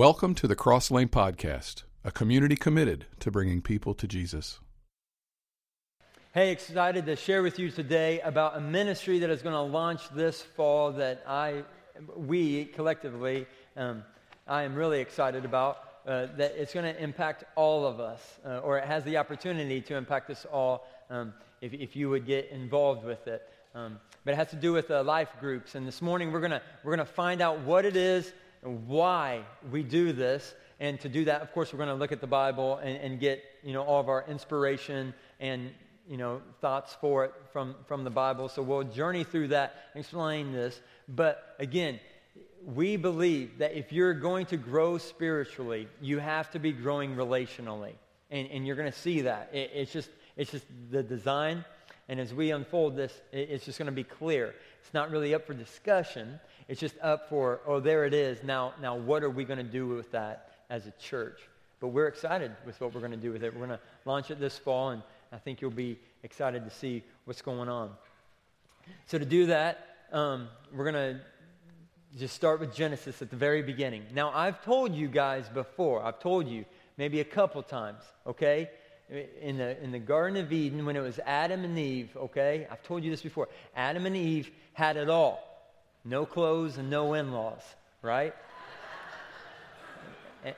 Welcome to the Cross Lane Podcast, a community committed to bringing people to Jesus. Hey, excited to share with you today about a ministry that is going to launch this fall that I, we collectively, um, I am really excited about. Uh, that it's going to impact all of us, uh, or it has the opportunity to impact us all um, if, if you would get involved with it. Um, but it has to do with uh, life groups. And this morning we're going we're to find out what it is why we do this. And to do that, of course, we're going to look at the Bible and, and get, you know, all of our inspiration and, you know, thoughts for it from, from the Bible. So we'll journey through that and explain this. But again, we believe that if you're going to grow spiritually, you have to be growing relationally. And, and you're going to see that. It, it's, just, it's just the design. And as we unfold this, it, it's just going to be clear. It's not really up for discussion. It's just up for, oh, there it is. Now, now what are we going to do with that as a church? But we're excited with what we're going to do with it. We're going to launch it this fall, and I think you'll be excited to see what's going on. So to do that, um, we're going to just start with Genesis at the very beginning. Now, I've told you guys before, I've told you maybe a couple times, okay? In the, in the Garden of Eden, when it was Adam and Eve, okay? I've told you this before. Adam and Eve had it all no clothes and no in laws, right? and,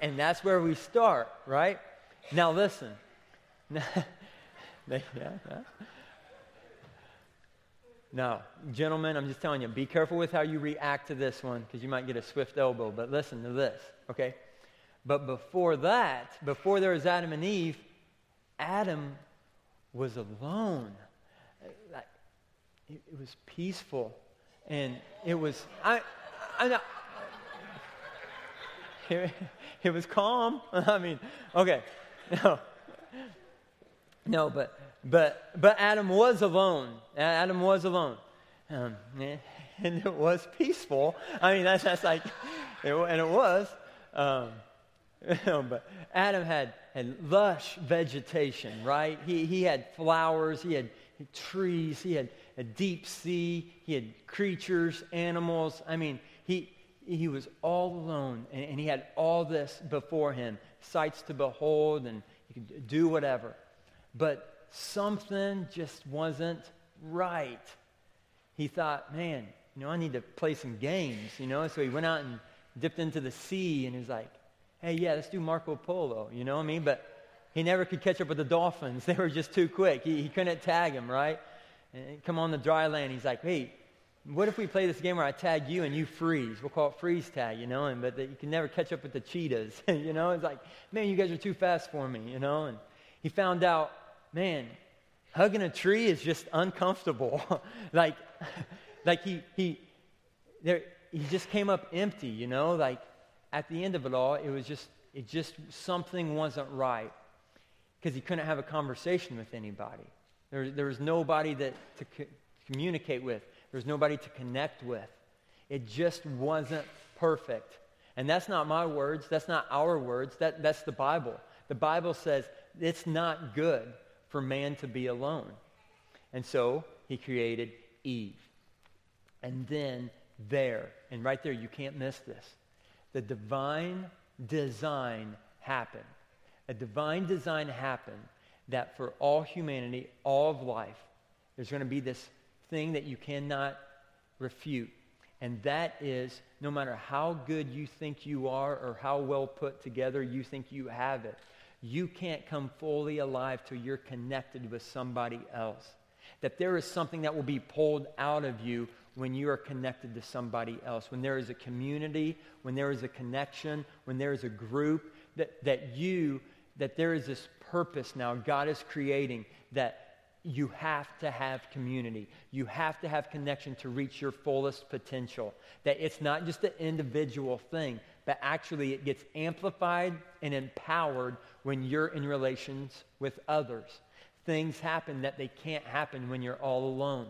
and, that's where we start, right? Now, listen. Now, gentlemen, I'm just telling you, be careful with how you react to this one because you might get a swift elbow. But listen to this, okay? But before that, before there was Adam and Eve, Adam was alone. It was peaceful and it was I, I, it, it was calm. I mean, okay, no, no, but but but Adam was alone. Adam was alone, um, and it was peaceful. I mean, that's that's like, it, and it was. Um, but Adam had, had lush vegetation, right? He, he had flowers, he had trees, he had a deep sea, he had creatures, animals. I mean, he, he was all alone, and, and he had all this before him sights to behold, and he could do whatever. But something just wasn't right. He thought, man, you know, I need to play some games, you know? So he went out and dipped into the sea, and he was like, hey, yeah, let's do Marco Polo, you know what I mean? But he never could catch up with the dolphins. They were just too quick. He, he couldn't tag him, right? And come on the dry land. He's like, hey, what if we play this game where I tag you and you freeze? We'll call it freeze tag, you know, and, but the, you can never catch up with the cheetahs, you know? It's like, man, you guys are too fast for me, you know? And he found out, man, hugging a tree is just uncomfortable. like, like he, he, there, he just came up empty, you know? Like, at the end of it all, it was just, it just, something wasn't right because he couldn't have a conversation with anybody. There, there was nobody that, to co- communicate with, there was nobody to connect with. It just wasn't perfect. And that's not my words, that's not our words, that, that's the Bible. The Bible says it's not good for man to be alone. And so he created Eve. And then there, and right there, you can't miss this. The divine design happened. A divine design happened that for all humanity, all of life, there's going to be this thing that you cannot refute. And that is no matter how good you think you are or how well put together you think you have it, you can't come fully alive till you're connected with somebody else. That there is something that will be pulled out of you when you are connected to somebody else. When there is a community, when there is a connection, when there is a group, that, that you, that there is this purpose now God is creating that you have to have community. You have to have connection to reach your fullest potential. That it's not just an individual thing, but actually it gets amplified and empowered when you're in relations with others. Things happen that they can't happen when you're all alone.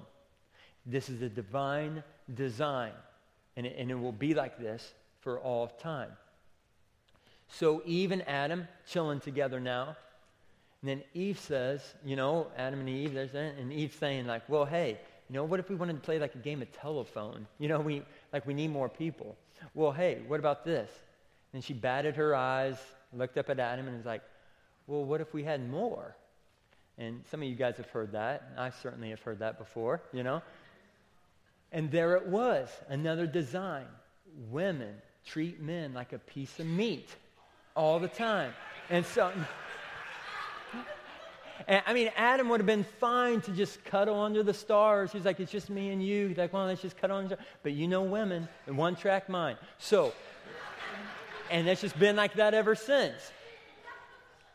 This is a divine design, and it, and it will be like this for all time. So Eve and Adam chilling together now. And then Eve says, you know, Adam and Eve, there's that, and Eve saying like, well, hey, you know, what if we wanted to play like a game of telephone? You know, we like we need more people. Well, hey, what about this? And she batted her eyes, looked up at Adam, and was like, Well, what if we had more? And some of you guys have heard that. I certainly have heard that before, you know. And there it was, another design. Women treat men like a piece of meat all the time. And so, and, I mean, Adam would have been fine to just cuddle under the stars. He's like, it's just me and you. He's like, well, let's just cuddle under. But you know women, and one track mind. So, and it's just been like that ever since.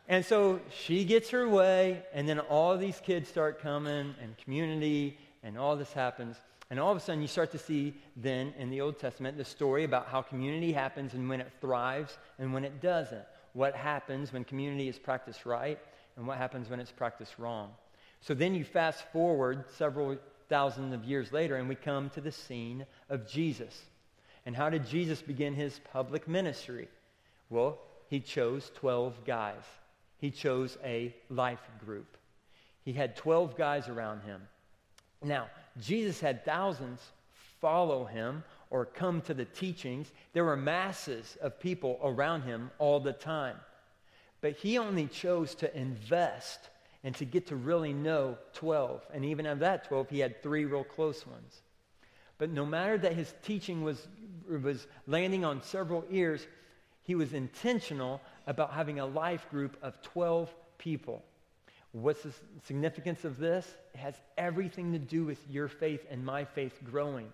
And so she gets her way, and then all these kids start coming, and community, and all this happens. And all of a sudden, you start to see then in the Old Testament the story about how community happens and when it thrives and when it doesn't. What happens when community is practiced right and what happens when it's practiced wrong. So then you fast forward several thousand of years later, and we come to the scene of Jesus. And how did Jesus begin his public ministry? Well, he chose 12 guys. He chose a life group. He had 12 guys around him. Now, Jesus had thousands follow him or come to the teachings. There were masses of people around him all the time. But he only chose to invest and to get to really know 12. And even of that 12, he had three real close ones. But no matter that his teaching was, was landing on several ears, he was intentional about having a life group of 12 people. What's the significance of this? It has everything to do with your faith and my faith growing.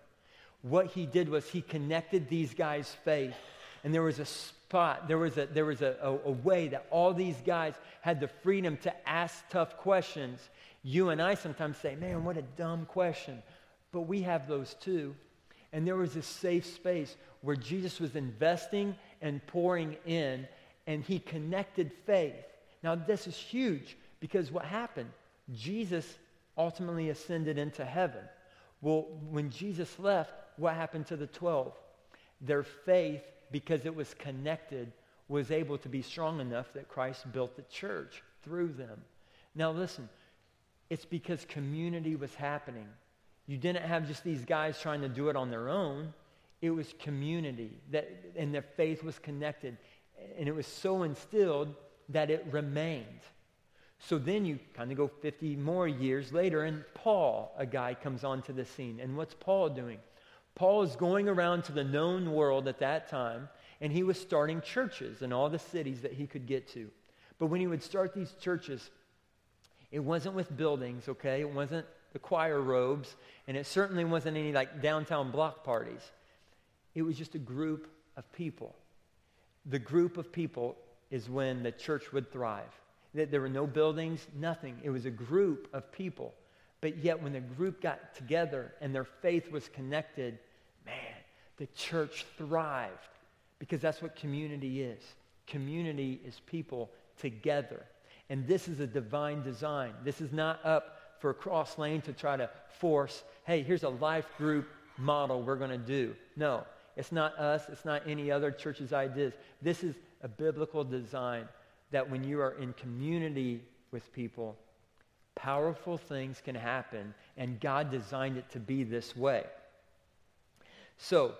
What he did was he connected these guys' faith, and there was a spot, there was a, there was a, a, a way that all these guys had the freedom to ask tough questions. You and I sometimes say, man, what a dumb question. But we have those too. And there was this safe space where Jesus was investing and pouring in, and he connected faith. Now, this is huge because what happened? Jesus ultimately ascended into heaven. Well, when Jesus left, what happened to the 12? Their faith, because it was connected, was able to be strong enough that Christ built the church through them. Now, listen, it's because community was happening. You didn't have just these guys trying to do it on their own. It was community that, and their faith was connected. And it was so instilled that it remained. So then you kind of go 50 more years later, and Paul, a guy, comes onto the scene. And what's Paul doing? Paul is going around to the known world at that time, and he was starting churches in all the cities that he could get to. But when he would start these churches, it wasn't with buildings, okay? It wasn't the choir robes, and it certainly wasn't any like downtown block parties. It was just a group of people. The group of people is when the church would thrive. There were no buildings, nothing. It was a group of people. But yet, when the group got together and their faith was connected, man, the church thrived because that's what community is. Community is people together. And this is a divine design. This is not up for Cross Lane to try to force, hey, here's a life group model we're going to do. No, it's not us. It's not any other church's ideas. This is a biblical design that when you are in community with people, powerful things can happen, and God designed it to be this way. So,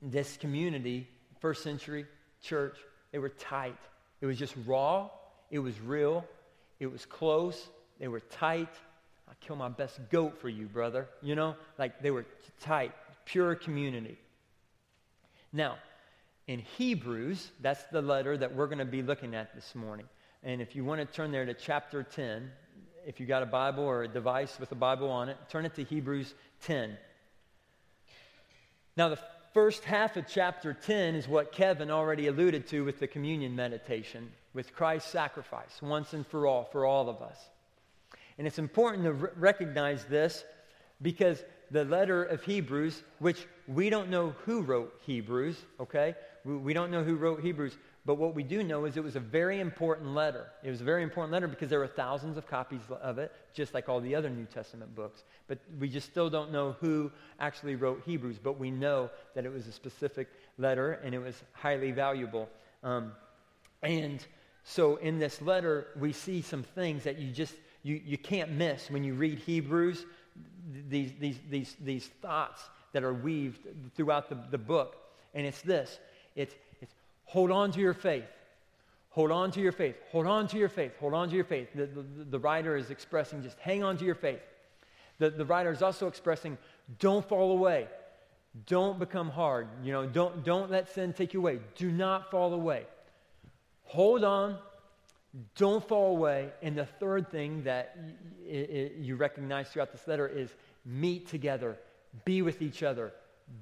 this community, first century church, they were tight. It was just raw, it was real, it was close, they were tight. i kill my best goat for you, brother. You know, like they were tight, pure community. Now, in Hebrews. That's the letter that we're going to be looking at this morning. And if you want to turn there to chapter 10, if you got a Bible or a device with a Bible on it, turn it to Hebrews 10. Now, the first half of chapter 10 is what Kevin already alluded to with the communion meditation, with Christ's sacrifice once and for all, for all of us. And it's important to r- recognize this because the letter of Hebrews, which we don't know who wrote Hebrews, okay? We, we don't know who wrote Hebrews, but what we do know is it was a very important letter. It was a very important letter because there were thousands of copies of it, just like all the other New Testament books. But we just still don't know who actually wrote Hebrews, but we know that it was a specific letter and it was highly valuable. Um, and so in this letter, we see some things that you just you, you can't miss when you read Hebrews these, these, these, these thoughts that are weaved throughout the, the book. And it's this it's, hold on to your faith. Hold on to your faith. Hold on to your faith. Hold on to your faith. The, the, the writer is expressing just hang on to your faith. The, the writer is also expressing don't fall away. Don't become hard. You know, don't, don't let sin take you away. Do not fall away. Hold on. Don't fall away. And the third thing that y- y- you recognize throughout this letter is meet together, be with each other,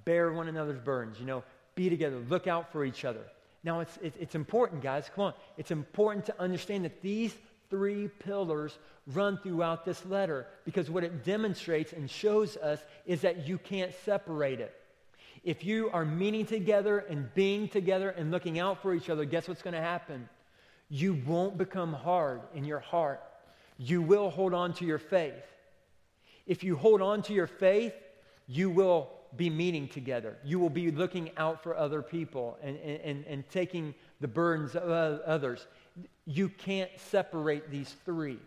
bear one another's burdens. You know, be together, look out for each other. Now, it's, it's important, guys. Come on. It's important to understand that these three pillars run throughout this letter because what it demonstrates and shows us is that you can't separate it. If you are meeting together and being together and looking out for each other, guess what's going to happen? You won't become hard in your heart. You will hold on to your faith. If you hold on to your faith, you will be meeting together. You will be looking out for other people and, and, and taking the burdens of others. You can't separate these three.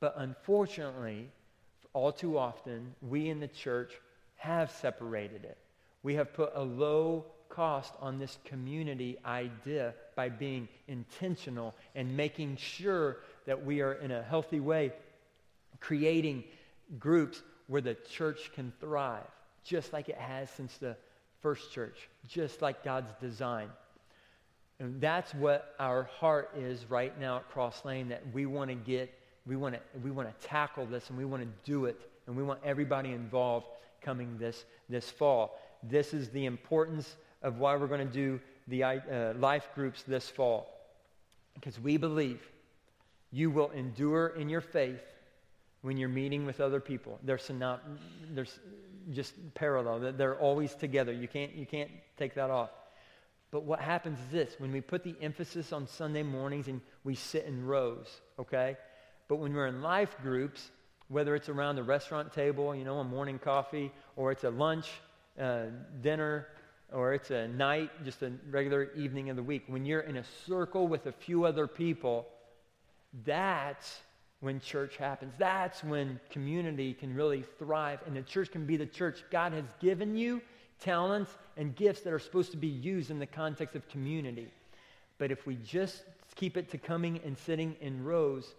But unfortunately, all too often, we in the church have separated it. We have put a low cost on this community idea by being intentional and making sure that we are in a healthy way creating groups where the church can thrive just like it has since the first church, just like God's design. And that's what our heart is right now at Cross Lane that we want to get, we want to, we want to tackle this and we want to do it. And we want everybody involved coming this, this fall. This is the importance of why we're going to do the uh, life groups this fall. Because we believe you will endure in your faith when you're meeting with other people. There's, synop- there's just parallel. That they're always together. You can't, you can't take that off. But what happens is this when we put the emphasis on Sunday mornings and we sit in rows, okay? But when we're in life groups, whether it's around the restaurant table, you know, a morning coffee, or it's a lunch, uh, dinner, or it's a night, just a regular evening of the week, when you're in a circle with a few other people, that's when church happens. That's when community can really thrive and the church can be the church. God has given you talents and gifts that are supposed to be used in the context of community. But if we just keep it to coming and sitting in rows,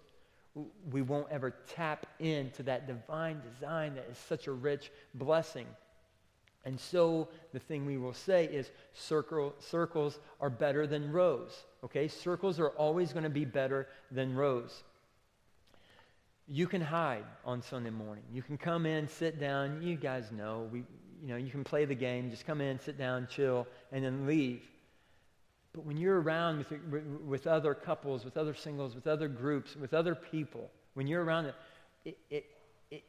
we won't ever tap into that divine design that is such a rich blessing. And so the thing we will say is circle, circles are better than rows. Okay? Circles are always going to be better than rows you can hide on Sunday morning. You can come in, sit down. You guys know we, you know, you can play the game. Just come in, sit down, chill, and then leave. But when you're around with, with other couples, with other singles, with other groups, with other people, when you're around it, it, it, it,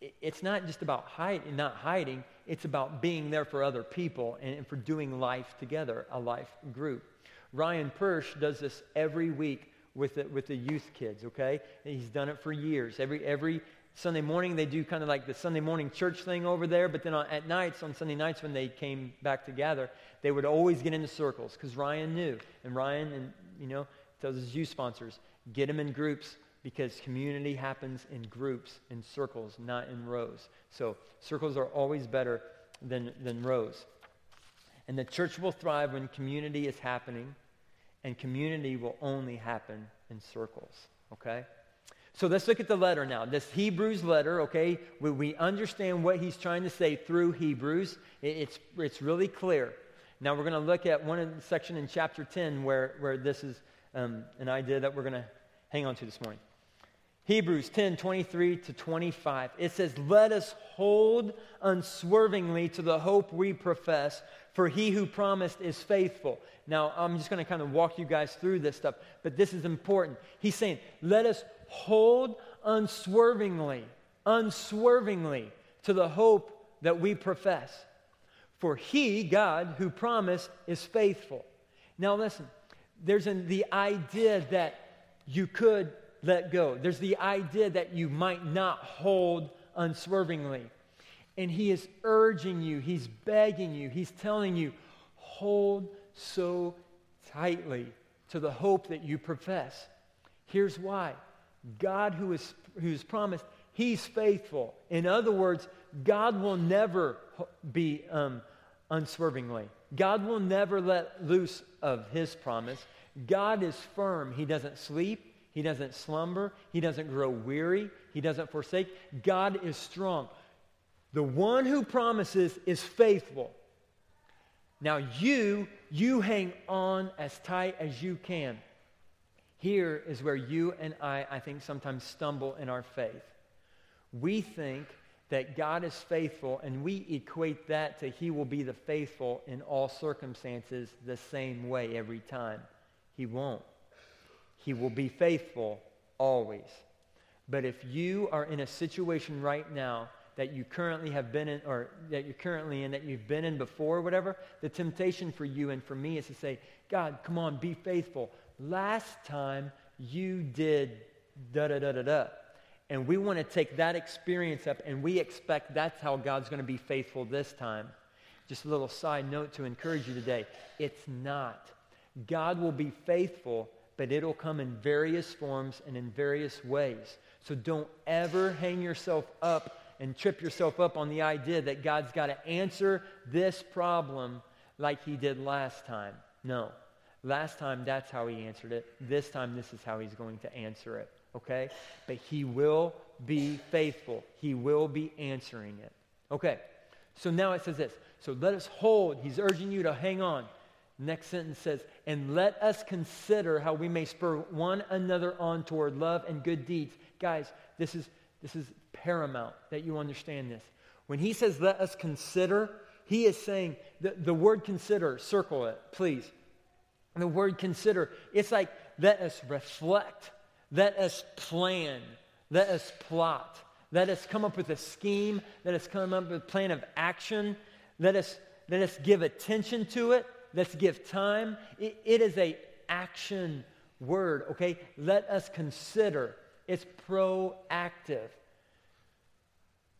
it it's not just about hide, not hiding. It's about being there for other people and, and for doing life together, a life group. Ryan Persh does this every week with the, with the youth kids, okay? And he's done it for years. Every, every Sunday morning, they do kind of like the Sunday morning church thing over there, but then on, at nights, on Sunday nights when they came back together, they would always get into circles because Ryan knew. And Ryan, and you know, tells his youth sponsors, get them in groups because community happens in groups, in circles, not in rows. So circles are always better than, than rows. And the church will thrive when community is happening and community will only happen in circles, okay? So let's look at the letter now. This Hebrews letter, okay? We, we understand what he's trying to say through Hebrews. It, it's, it's really clear. Now we're going to look at one section in chapter 10 where, where this is um, an idea that we're going to hang on to this morning. Hebrews 10 23 to 25. It says, Let us hold unswervingly to the hope we profess, for he who promised is faithful. Now, I'm just going to kind of walk you guys through this stuff, but this is important. He's saying, let us hold unswervingly, unswervingly to the hope that we profess. For he, God, who promised, is faithful. Now, listen, there's an, the idea that you could let go, there's the idea that you might not hold unswervingly. And he is urging you, he's begging you, he's telling you, hold so tightly to the hope that you profess. Here's why God, who is who's promised, he's faithful. In other words, God will never be um, unswervingly. God will never let loose of his promise. God is firm. He doesn't sleep, he doesn't slumber, he doesn't grow weary, he doesn't forsake. God is strong. The one who promises is faithful. Now you, you hang on as tight as you can. Here is where you and I, I think, sometimes stumble in our faith. We think that God is faithful, and we equate that to He will be the faithful in all circumstances the same way every time. He won't. He will be faithful always. But if you are in a situation right now that you currently have been in, or that you're currently in, that you've been in before, or whatever, the temptation for you and for me is to say, God, come on, be faithful. Last time you did da da da da da. And we want to take that experience up and we expect that's how God's going to be faithful this time. Just a little side note to encourage you today it's not. God will be faithful, but it'll come in various forms and in various ways. So don't ever hang yourself up and trip yourself up on the idea that God's got to answer this problem like he did last time. No. Last time, that's how he answered it. This time, this is how he's going to answer it. Okay? But he will be faithful. He will be answering it. Okay. So now it says this. So let us hold. He's urging you to hang on. Next sentence says, and let us consider how we may spur one another on toward love and good deeds. Guys, this is this is paramount that you understand this. When he says, let us consider, he is saying, the, the word consider, circle it, please. The word consider, it's like, let us reflect, let us plan, let us plot, let us come up with a scheme, let us come up with a plan of action, let us, let us give attention to it, let's give time. it, it is a action word, okay? Let us consider. It's proactive.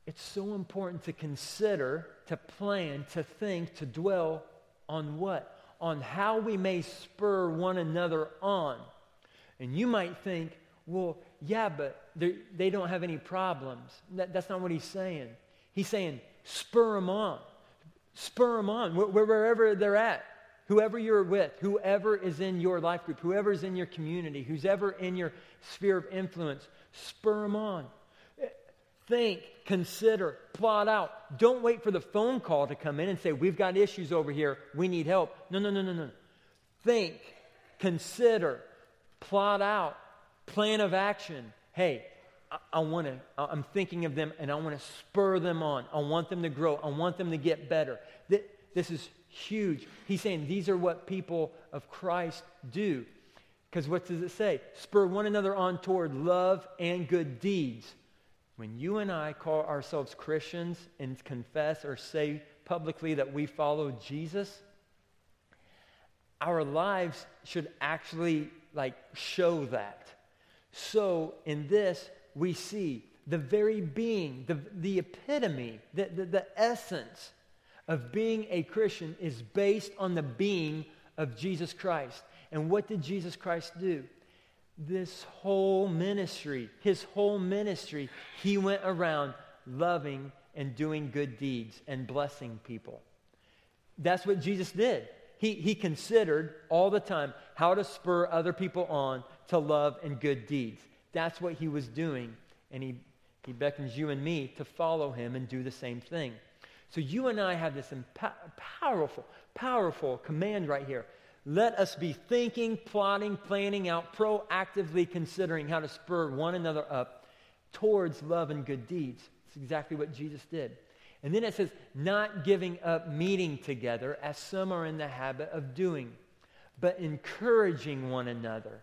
It's so important to consider, to plan, to think, to dwell on what? On how we may spur one another on. And you might think, well, yeah, but they don't have any problems. That, that's not what he's saying. He's saying, spur them on. Spur them on, wherever they're at whoever you're with, whoever is in your life group, whoever is in your community, who's ever in your sphere of influence, spur them on. Think, consider, plot out. Don't wait for the phone call to come in and say, We've got issues over here. We need help. No, no, no, no, no. Think, consider, plot out, plan of action. Hey, I, I want to, I'm thinking of them and I want to spur them on. I want them to grow. I want them to get better. This is huge. He's saying these are what people of Christ do. Because what does it say? Spur one another on toward love and good deeds. When you and I call ourselves Christians and confess or say publicly that we follow Jesus, our lives should actually like show that. So in this, we see the very being, the, the epitome, the, the, the essence of being a Christian is based on the being of Jesus Christ. And what did Jesus Christ do? This whole ministry, his whole ministry, he went around loving and doing good deeds and blessing people. That's what Jesus did. He, he considered all the time how to spur other people on to love and good deeds. That's what he was doing. And he, he beckons you and me to follow him and do the same thing. So you and I have this powerful, powerful command right here. Let us be thinking, plotting, planning out, proactively considering how to spur one another up towards love and good deeds. It's exactly what Jesus did. And then it says, not giving up meeting together as some are in the habit of doing, but encouraging one another.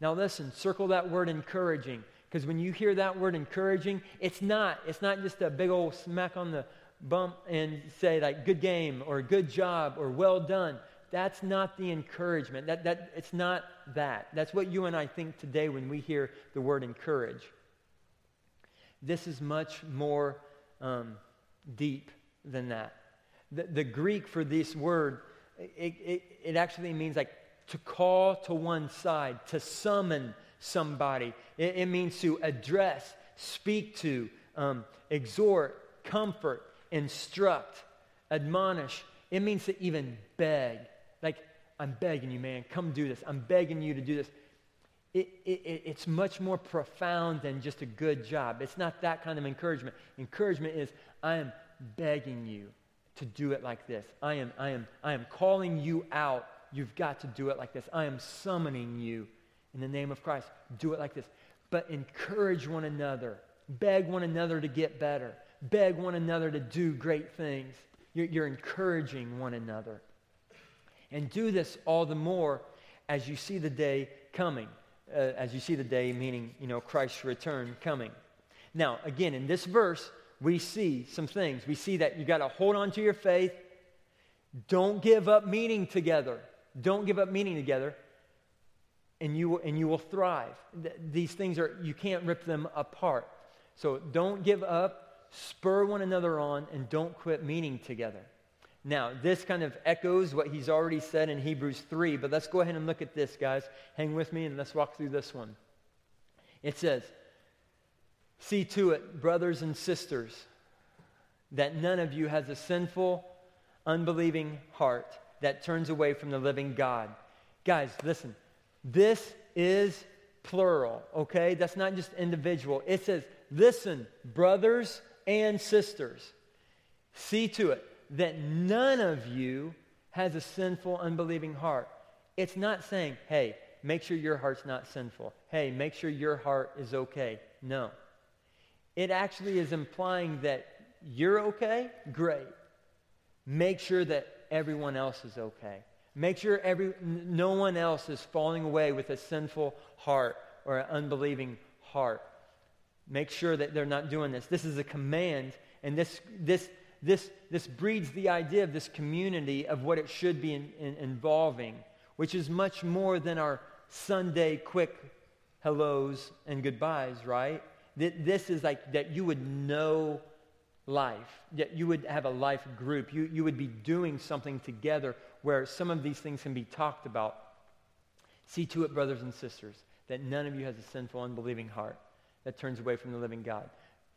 Now listen, circle that word encouraging. Because when you hear that word encouraging, it's not, it's not just a big old smack on the bump and say like good game or good job or well done. That's not the encouragement. That, that it's not that. That's what you and i think today when we hear the word encourage. This is much more um, deep than that. The, the, greek for this word it, it, it actually means like to call to one side to summon somebody. It, it means to address speak to um, exhort comfort instruct, admonish, it means to even beg. Like, I'm begging you, man, come do this. I'm begging you to do this. It, it, it's much more profound than just a good job. It's not that kind of encouragement. Encouragement is, I am begging you to do it like this. I am, I am, I am calling you out. You've got to do it like this. I am summoning you in the name of Christ. Do it like this. But encourage one another. Beg one another to get better. Beg one another to do great things. You're, you're encouraging one another. And do this all the more as you see the day coming. Uh, as you see the day, meaning, you know, Christ's return coming. Now, again, in this verse, we see some things. We see that you got to hold on to your faith. Don't give up meeting together. Don't give up meeting together, and you, and you will thrive. Th- these things are, you can't rip them apart. So don't give up, spur one another on, and don't quit meeting together. Now, this kind of echoes what he's already said in Hebrews 3, but let's go ahead and look at this, guys. Hang with me and let's walk through this one. It says, See to it, brothers and sisters, that none of you has a sinful, unbelieving heart that turns away from the living God. Guys, listen, this is plural, okay? That's not just individual. It says, listen, brothers and sisters, see to it that none of you has a sinful, unbelieving heart. It's not saying, hey, make sure your heart's not sinful. Hey, make sure your heart is okay. No. It actually is implying that you're okay, great. Make sure that everyone else is okay. Make sure every, no one else is falling away with a sinful heart or an unbelieving heart. Make sure that they're not doing this. This is a command, and this, this this, this breeds the idea of this community of what it should be in, in, involving, which is much more than our Sunday quick hellos and goodbyes, right? This is like that you would know life, that you would have a life group. You, you would be doing something together where some of these things can be talked about. See to it, brothers and sisters, that none of you has a sinful, unbelieving heart that turns away from the living God.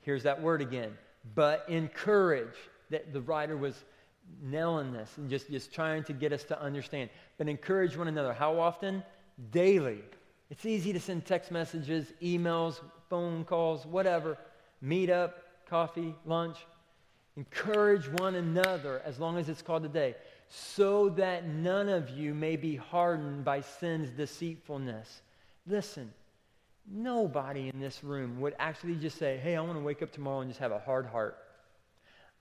Here's that word again but encourage. That the writer was nailing this and just, just trying to get us to understand. But encourage one another. How often? Daily. It's easy to send text messages, emails, phone calls, whatever, meet up, coffee, lunch. Encourage one another as long as it's called today, so that none of you may be hardened by sin's deceitfulness. Listen, Nobody in this room would actually just say, hey, I want to wake up tomorrow and just have a hard heart.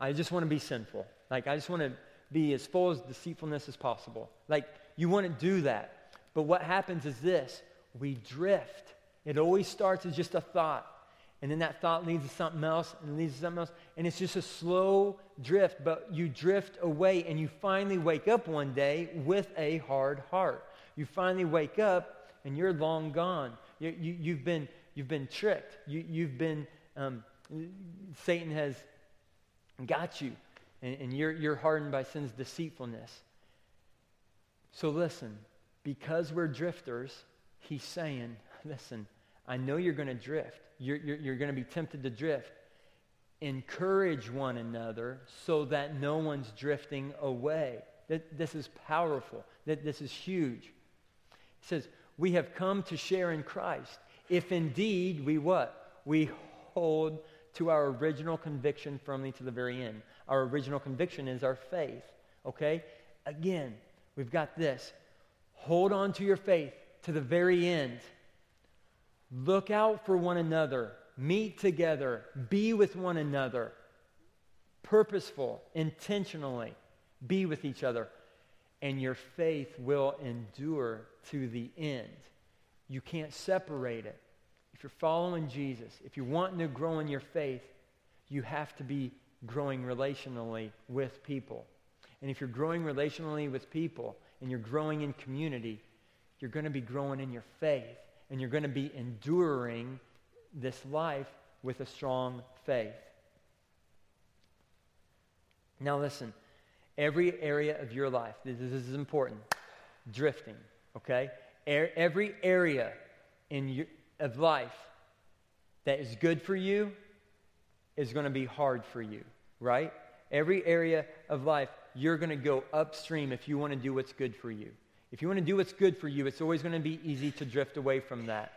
I just want to be sinful. Like, I just want to be as full of deceitfulness as possible. Like, you want to do that. But what happens is this we drift. It always starts as just a thought. And then that thought leads to something else, and leads to something else. And it's just a slow drift, but you drift away, and you finally wake up one day with a hard heart. You finally wake up, and you're long gone. You, you, you've, been, you've been tricked. You, you've been, um, Satan has got you, and, and you're, you're hardened by sin's deceitfulness. So listen, because we're drifters, he's saying, listen, I know you're going to drift. You're, you're, you're going to be tempted to drift. Encourage one another so that no one's drifting away. That, this is powerful. That, This is huge. He says, we have come to share in Christ. If indeed we what? We hold to our original conviction firmly to the very end. Our original conviction is our faith. Okay? Again, we've got this. Hold on to your faith to the very end. Look out for one another. Meet together. Be with one another. Purposeful, intentionally. Be with each other and your faith will endure to the end. You can't separate it. If you're following Jesus, if you're wanting to grow in your faith, you have to be growing relationally with people. And if you're growing relationally with people and you're growing in community, you're going to be growing in your faith and you're going to be enduring this life with a strong faith. Now, listen, every area of your life. This, is important. Drifting, okay? Er, every area in your, of life that is good for you is going to be hard for you, right? Every area of life you're going to go upstream if you want to do what's good for you. If you want to do what's good for you, it's always going to be easy to drift away from that.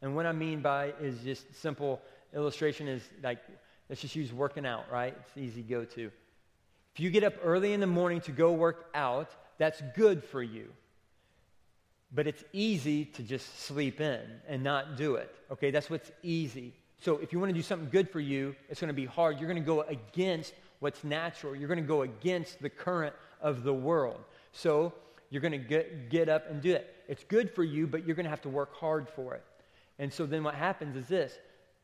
And what I mean by is just simple illustration is like, let's just use working out, right? It's easy go to. If you get up early in the morning to go work out, that's good for you. But it's easy to just sleep in and not do it. Okay, that's what's easy. So if you want to do something good for you, it's going to be hard. You're going to go against what's natural. You're going to go against the current of the world. So you're going to get, get up and do it. It's good for you, but you're going to have to work hard for it. And so then what happens is this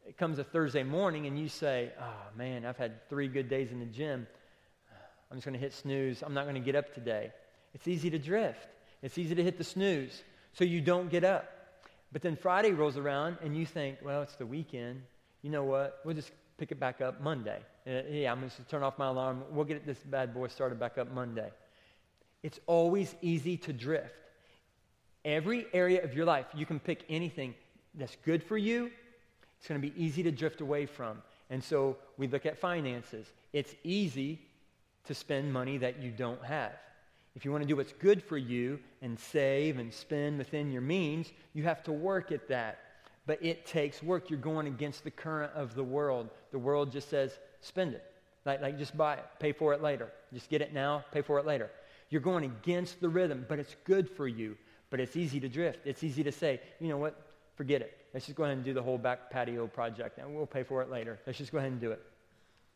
it comes a Thursday morning, and you say, Oh, man, I've had three good days in the gym. I'm just going to hit snooze. I'm not going to get up today. It's easy to drift, it's easy to hit the snooze, so you don't get up. But then Friday rolls around, and you think, Well, it's the weekend. You know what? We'll just pick it back up Monday. Uh, yeah, I'm going to turn off my alarm. We'll get this bad boy started back up Monday. It's always easy to drift. Every area of your life, you can pick anything that's good for you, it's going to be easy to drift away from. And so we look at finances. It's easy to spend money that you don't have. If you want to do what's good for you and save and spend within your means, you have to work at that. But it takes work. You're going against the current of the world. The world just says, spend it. Like, like just buy it, pay for it later. Just get it now, pay for it later. You're going against the rhythm, but it's good for you. But it's easy to drift. It's easy to say, you know what, forget it. Let's just go ahead and do the whole back patio project, and we'll pay for it later. Let's just go ahead and do it.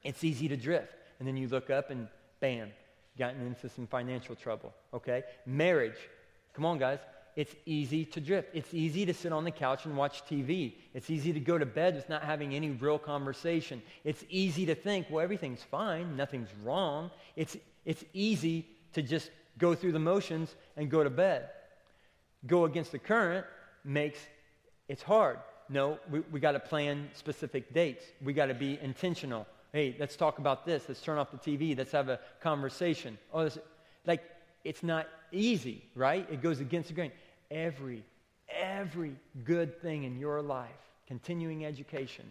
It's easy to drift. And then you look up and bam, gotten into some financial trouble. Okay? Marriage. Come on, guys. It's easy to drift. It's easy to sit on the couch and watch TV. It's easy to go to bed with not having any real conversation. It's easy to think, well, everything's fine, nothing's wrong. It's, it's easy to just go through the motions and go to bed. Go against the current makes it's hard. No, we, we got to plan specific dates. We got to be intentional. Hey, let's talk about this. Let's turn off the TV. Let's have a conversation. Oh, this, like it's not easy, right? It goes against the grain. Every, every good thing in your life, continuing education.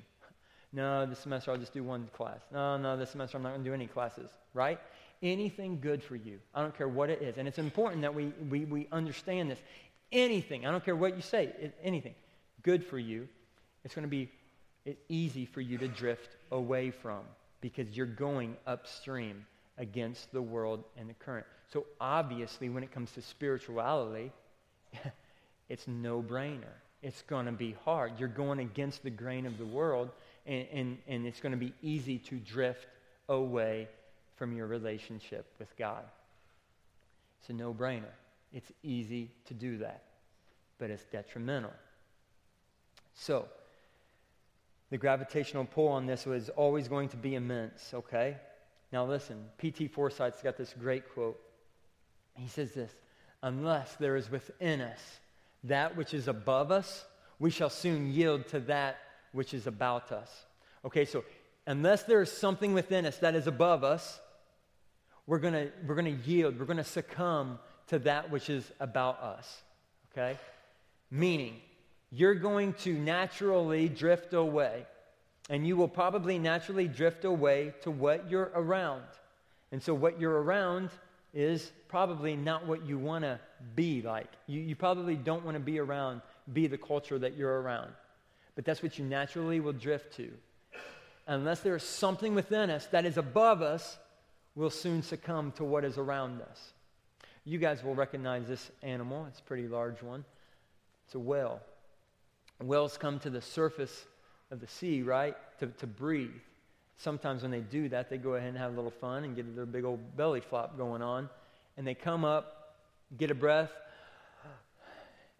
No, this semester I'll just do one class. No, no, this semester I'm not going to do any classes, right? anything good for you. I don't care what it is. And it's important that we, we, we understand this. Anything, I don't care what you say, anything good for you, it's going to be easy for you to drift away from because you're going upstream against the world and the current. So obviously, when it comes to spirituality, it's no brainer. It's going to be hard. You're going against the grain of the world, and, and, and it's going to be easy to drift away from your relationship with God. It's a no brainer. It's easy to do that, but it's detrimental. So, the gravitational pull on this was always going to be immense, okay? Now, listen, P.T. Forsyth's got this great quote. He says this Unless there is within us that which is above us, we shall soon yield to that which is about us. Okay, so unless there is something within us that is above us, we're gonna, we're gonna yield, we're to succumb to that which is about us. Okay? Meaning, you're going to naturally drift away, and you will probably naturally drift away to what you're around. And so, what you're around is probably not what you want to be like. You, you probably don't want to be around, be the culture that you're around. But that's what you naturally will drift to. Unless there is something within us that is above us we'll soon succumb to what is around us. You guys will recognize this animal. It's a pretty large one. It's a whale. Whales come to the surface of the sea, right, to, to breathe. Sometimes when they do that, they go ahead and have a little fun and get their big old belly flop going on. And they come up, get a breath,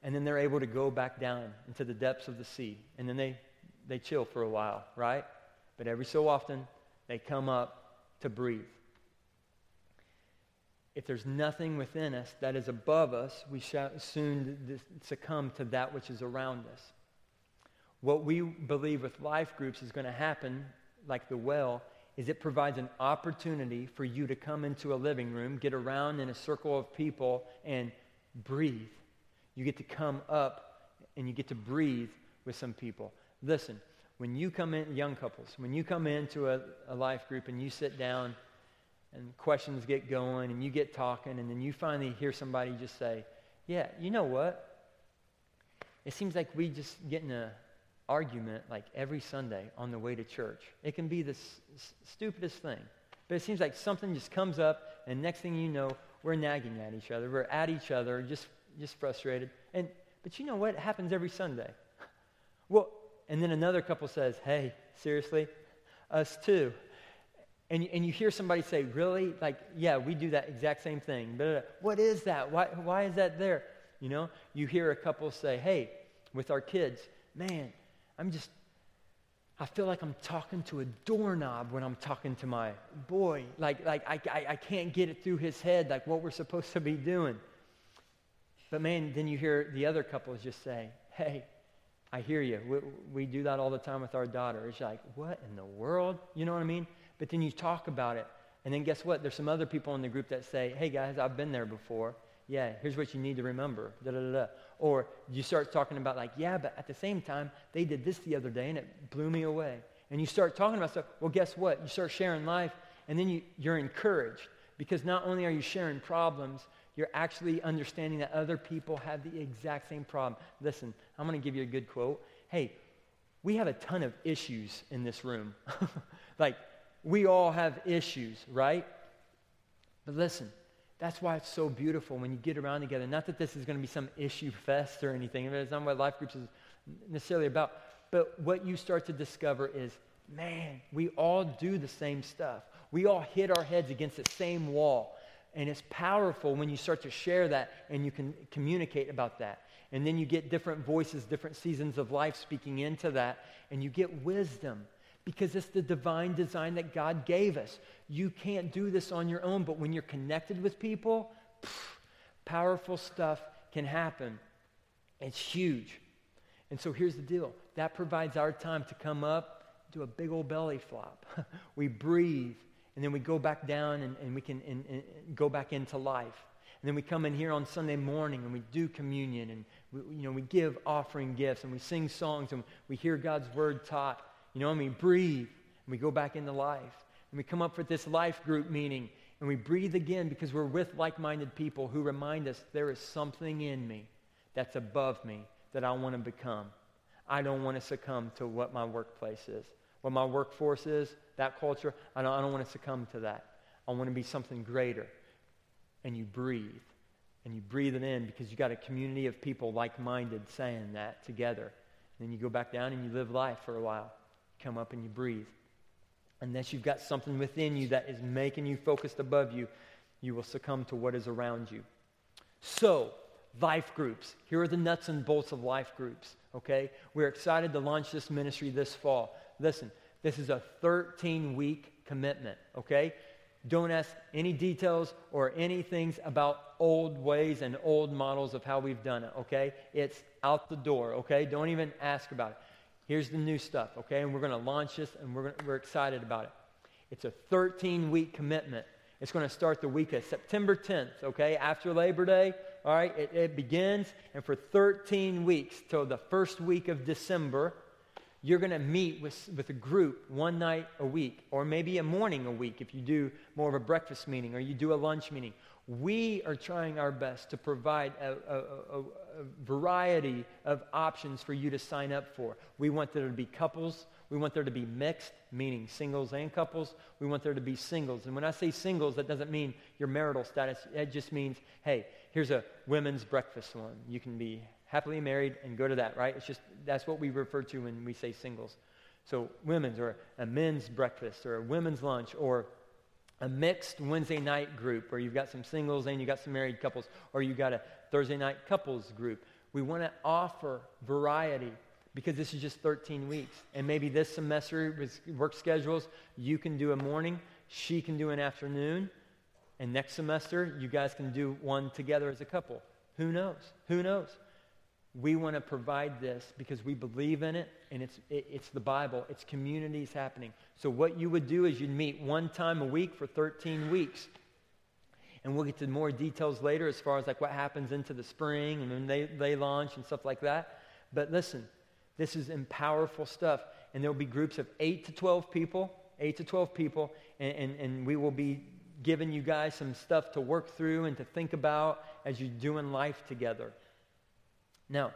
and then they're able to go back down into the depths of the sea. And then they, they chill for a while, right? But every so often, they come up to breathe if there's nothing within us that is above us, we shall soon succumb to that which is around us. What we believe with life groups is going to happen, like the well, is it provides an opportunity for you to come into a living room, get around in a circle of people, and breathe. You get to come up and you get to breathe with some people. Listen, when you come in, young couples, when you come into a, a life group and you sit down, and questions get going and you get talking and then you finally hear somebody just say, yeah, you know what? It seems like we just get in a argument like every Sunday on the way to church. It can be the s- stupidest thing. But it seems like something just comes up, and next thing you know, we're nagging at each other. We're at each other, just, just frustrated. And, but you know what? It happens every Sunday. Well, and then another couple says, hey, seriously? Us too. And, and you hear somebody say, really? Like, yeah, we do that exact same thing. But uh, what is that? Why, why is that there? You know, you hear a couple say, hey, with our kids, man, I'm just, I feel like I'm talking to a doorknob when I'm talking to my boy. Like, like I, I, I can't get it through his head, like what we're supposed to be doing. But man, then you hear the other couples just say, hey, I hear you. We, we do that all the time with our daughter. It's like, what in the world? You know what I mean? But then you talk about it. And then guess what? There's some other people in the group that say, hey guys, I've been there before. Yeah, here's what you need to remember. Da, da, da. Or you start talking about, like, yeah, but at the same time, they did this the other day and it blew me away. And you start talking about stuff. Well, guess what? You start sharing life, and then you, you're encouraged because not only are you sharing problems, you're actually understanding that other people have the exact same problem. Listen, I'm going to give you a good quote. Hey, we have a ton of issues in this room. like, we all have issues, right? But listen, that's why it's so beautiful when you get around together. Not that this is going to be some issue fest or anything. It's not what life groups is necessarily about. But what you start to discover is, man, we all do the same stuff. We all hit our heads against the same wall. And it's powerful when you start to share that and you can communicate about that. And then you get different voices, different seasons of life speaking into that, and you get wisdom because it's the divine design that God gave us. You can't do this on your own, but when you're connected with people, pff, powerful stuff can happen. It's huge. And so here's the deal that provides our time to come up, do a big old belly flop. we breathe, and then we go back down and, and we can and, and go back into life. And then we come in here on Sunday morning and we do communion and we, you know, we give offering gifts and we sing songs and we hear God's word taught. You know, and we breathe and we go back into life. And we come up with this life group meeting and we breathe again because we're with like minded people who remind us there is something in me that's above me that I want to become. I don't want to succumb to what my workplace is, what my workforce is, that culture. I don't, I don't want to succumb to that. I want to be something greater. And you breathe. And you breathe it in because you got a community of people like minded saying that together. And then you go back down and you live life for a while come up and you breathe. Unless you've got something within you that is making you focused above you, you will succumb to what is around you. So, life groups. Here are the nuts and bolts of life groups, okay? We're excited to launch this ministry this fall. Listen, this is a 13 week commitment, okay? Don't ask any details or any things about old ways and old models of how we've done it, okay? It's out the door, okay? Don't even ask about it. Here's the new stuff, okay? And we're going to launch this, and we're, gonna, we're excited about it. It's a 13 week commitment. It's going to start the week of September 10th, okay? After Labor Day, all right? It, it begins, and for 13 weeks till the first week of December, you're going to meet with, with a group one night a week, or maybe a morning a week if you do more of a breakfast meeting or you do a lunch meeting. We are trying our best to provide a, a, a, a variety of options for you to sign up for. We want there to be couples. We want there to be mixed, meaning singles and couples. We want there to be singles. And when I say singles, that doesn't mean your marital status. It just means, hey, here's a women's breakfast one. You can be happily married and go to that, right? It's just, that's what we refer to when we say singles. So women's or a men's breakfast or a women's lunch or a mixed Wednesday night group where you've got some singles and you've got some married couples, or you've got a Thursday night couples group. We want to offer variety because this is just 13 weeks. And maybe this semester with work schedules, you can do a morning, she can do an afternoon, and next semester you guys can do one together as a couple. Who knows? Who knows? We want to provide this because we believe in it, and it's, it, it's the Bible. It's communities happening. So what you would do is you'd meet one time a week for 13 weeks. And we'll get to more details later as far as like what happens into the spring and when they, they launch and stuff like that. But listen, this is powerful stuff. And there'll be groups of 8 to 12 people, 8 to 12 people, and, and, and we will be giving you guys some stuff to work through and to think about as you're doing life together. Now,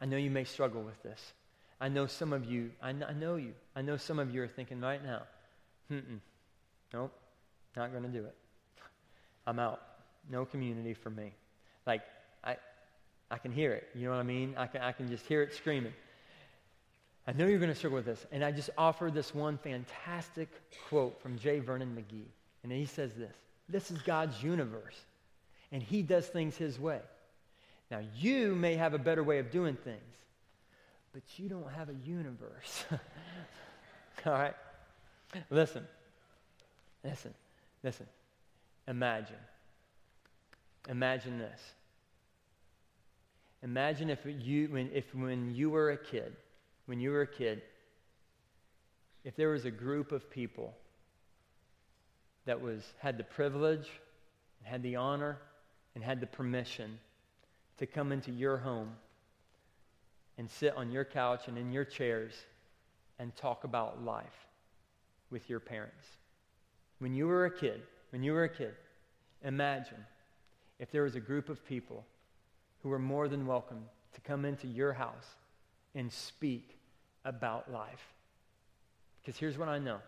I know you may struggle with this. I know some of you, I, know you, I know some of you are thinking right now, Mm-mm, nope, not going to do it. I'm out. No community for me. Like, I, I can hear it. You know what I mean? I can, I can just hear it screaming. I know you're going to struggle with this. And I just offer this one fantastic quote from J. Vernon McGee. And he says this This is God's universe, and He does things His way. Now, you may have a better way of doing things, but you don't have a universe. All right? Listen. Listen. Listen. Imagine. Imagine this. Imagine if you, when, if when you were a kid, when you were a kid, if there was a group of people that was, had the privilege, had the honor, and had the permission to come into your home and sit on your couch and in your chairs and talk about life with your parents. When you were a kid, when you were a kid, imagine if there was a group of people who were more than welcome to come into your house and speak about life. Because here's what I know.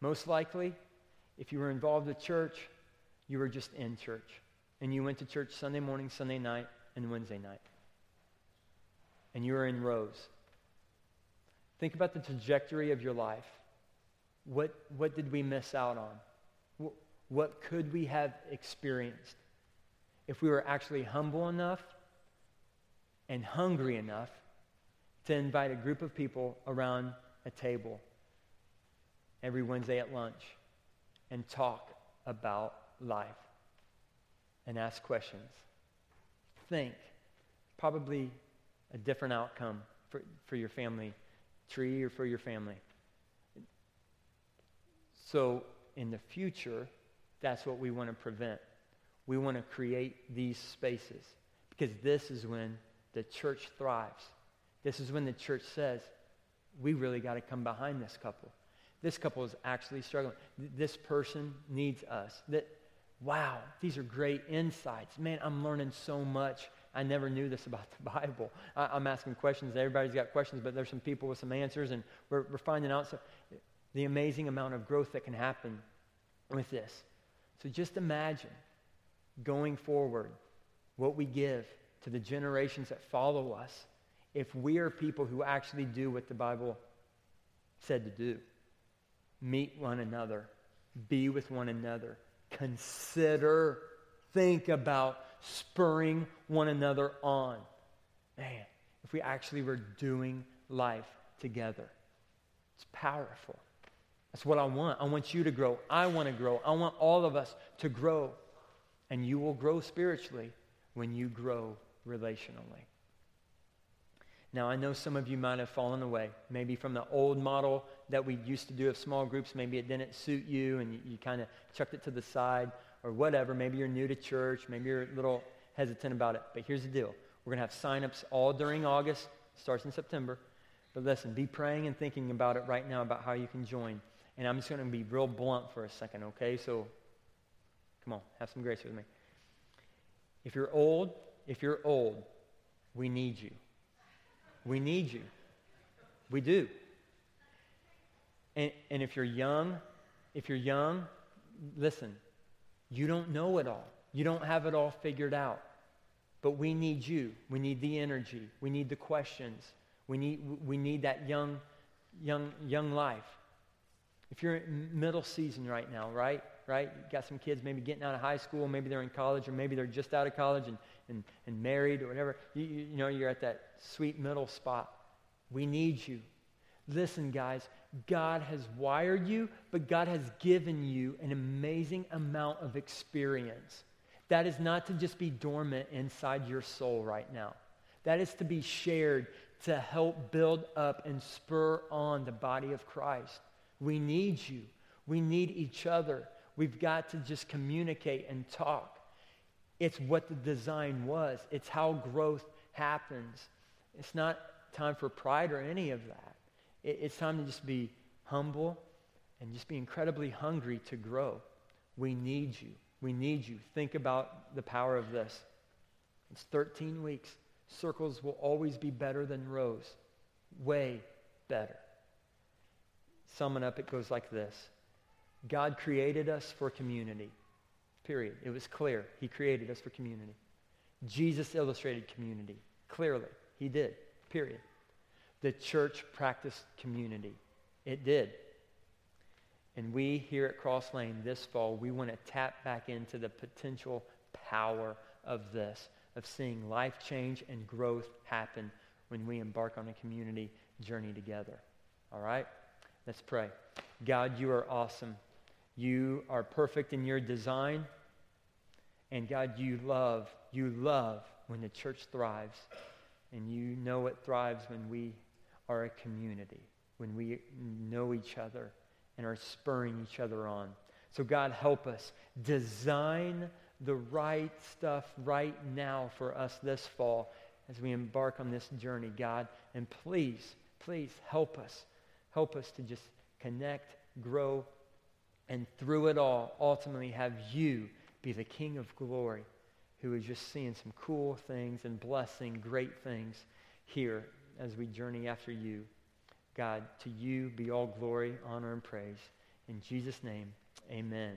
Most likely, if you were involved with church, you were just in church. And you went to church Sunday morning, Sunday night, and Wednesday night. And you are in rows. Think about the trajectory of your life. What, what did we miss out on? What, what could we have experienced if we were actually humble enough and hungry enough to invite a group of people around a table every Wednesday at lunch and talk about life and ask questions. Think. Probably a different outcome for, for your family tree or for your family. So, in the future, that's what we want to prevent. We want to create these spaces because this is when the church thrives. This is when the church says, we really got to come behind this couple. This couple is actually struggling. This person needs us. That, wow, these are great insights. Man, I'm learning so much. I never knew this about the Bible. I, am asking questions. Everybody's got questions, but there's some people with some answers, and we're, we're finding out so, the amazing amount of growth that can happen with this. So just imagine going forward what we give to the generations that follow us if we are people who actually do what the Bible said to do meet one another, be with one another, consider, think about spurring one another on. Man, if we actually were doing life together, it's powerful. That's what I want. I want you to grow. I want to grow. I want all of us to grow. And you will grow spiritually when you grow relationally. Now, I know some of you might have fallen away, maybe from the old model that we used to do of small groups. Maybe it didn't suit you and you, you kind of chucked it to the side or whatever. Maybe you're new to church. Maybe you're a little hesitant about it. But here's the deal we're going to have signups all during August, starts in September. But listen, be praying and thinking about it right now about how you can join. And I'm just going to be real blunt for a second, okay? So come on, have some grace with me. If you're old, if you're old, we need you. We need you. We do. And, and if you're young, if you're young, listen, you don't know it all. You don't have it all figured out. But we need you. We need the energy. We need the questions. We need, we need that young, young, young life. If you're in middle season right now, right? Right? You got some kids maybe getting out of high school, maybe they're in college, or maybe they're just out of college and, and, and married or whatever. You, you, know, you're at that sweet middle spot. We need you. Listen, guys, God has wired you, but God has given you an amazing amount of experience. That is not to just be dormant inside your soul right now. That is to be shared to help build up and spur on the body of Christ. We need you. We need each other. We've got to just communicate and talk. It's what the design was, it's how growth happens. It's not time for pride or any of that. It's time to just be humble and just be incredibly hungry to grow. We need you. We need you. Think about the power of this. It's 13 weeks. Circles will always be better than rows. Way better. Summing up, it goes like this God created us for community. Period. It was clear. He created us for community. Jesus illustrated community. Clearly. He did. Period. The church practiced community. It did. And we here at Cross Lane this fall, we want to tap back into the potential power of this, of seeing life change and growth happen when we embark on a community journey together. All right? Let's pray. God, you are awesome. You are perfect in your design. And God, you love, you love when the church thrives. And you know it thrives when we are a community, when we know each other and are spurring each other on. So, God, help us design the right stuff right now for us this fall as we embark on this journey, God. And please, please help us. Help us to just connect, grow, and through it all, ultimately have you be the King of glory who is just seeing some cool things and blessing great things here as we journey after you. God, to you be all glory, honor, and praise. In Jesus' name, amen.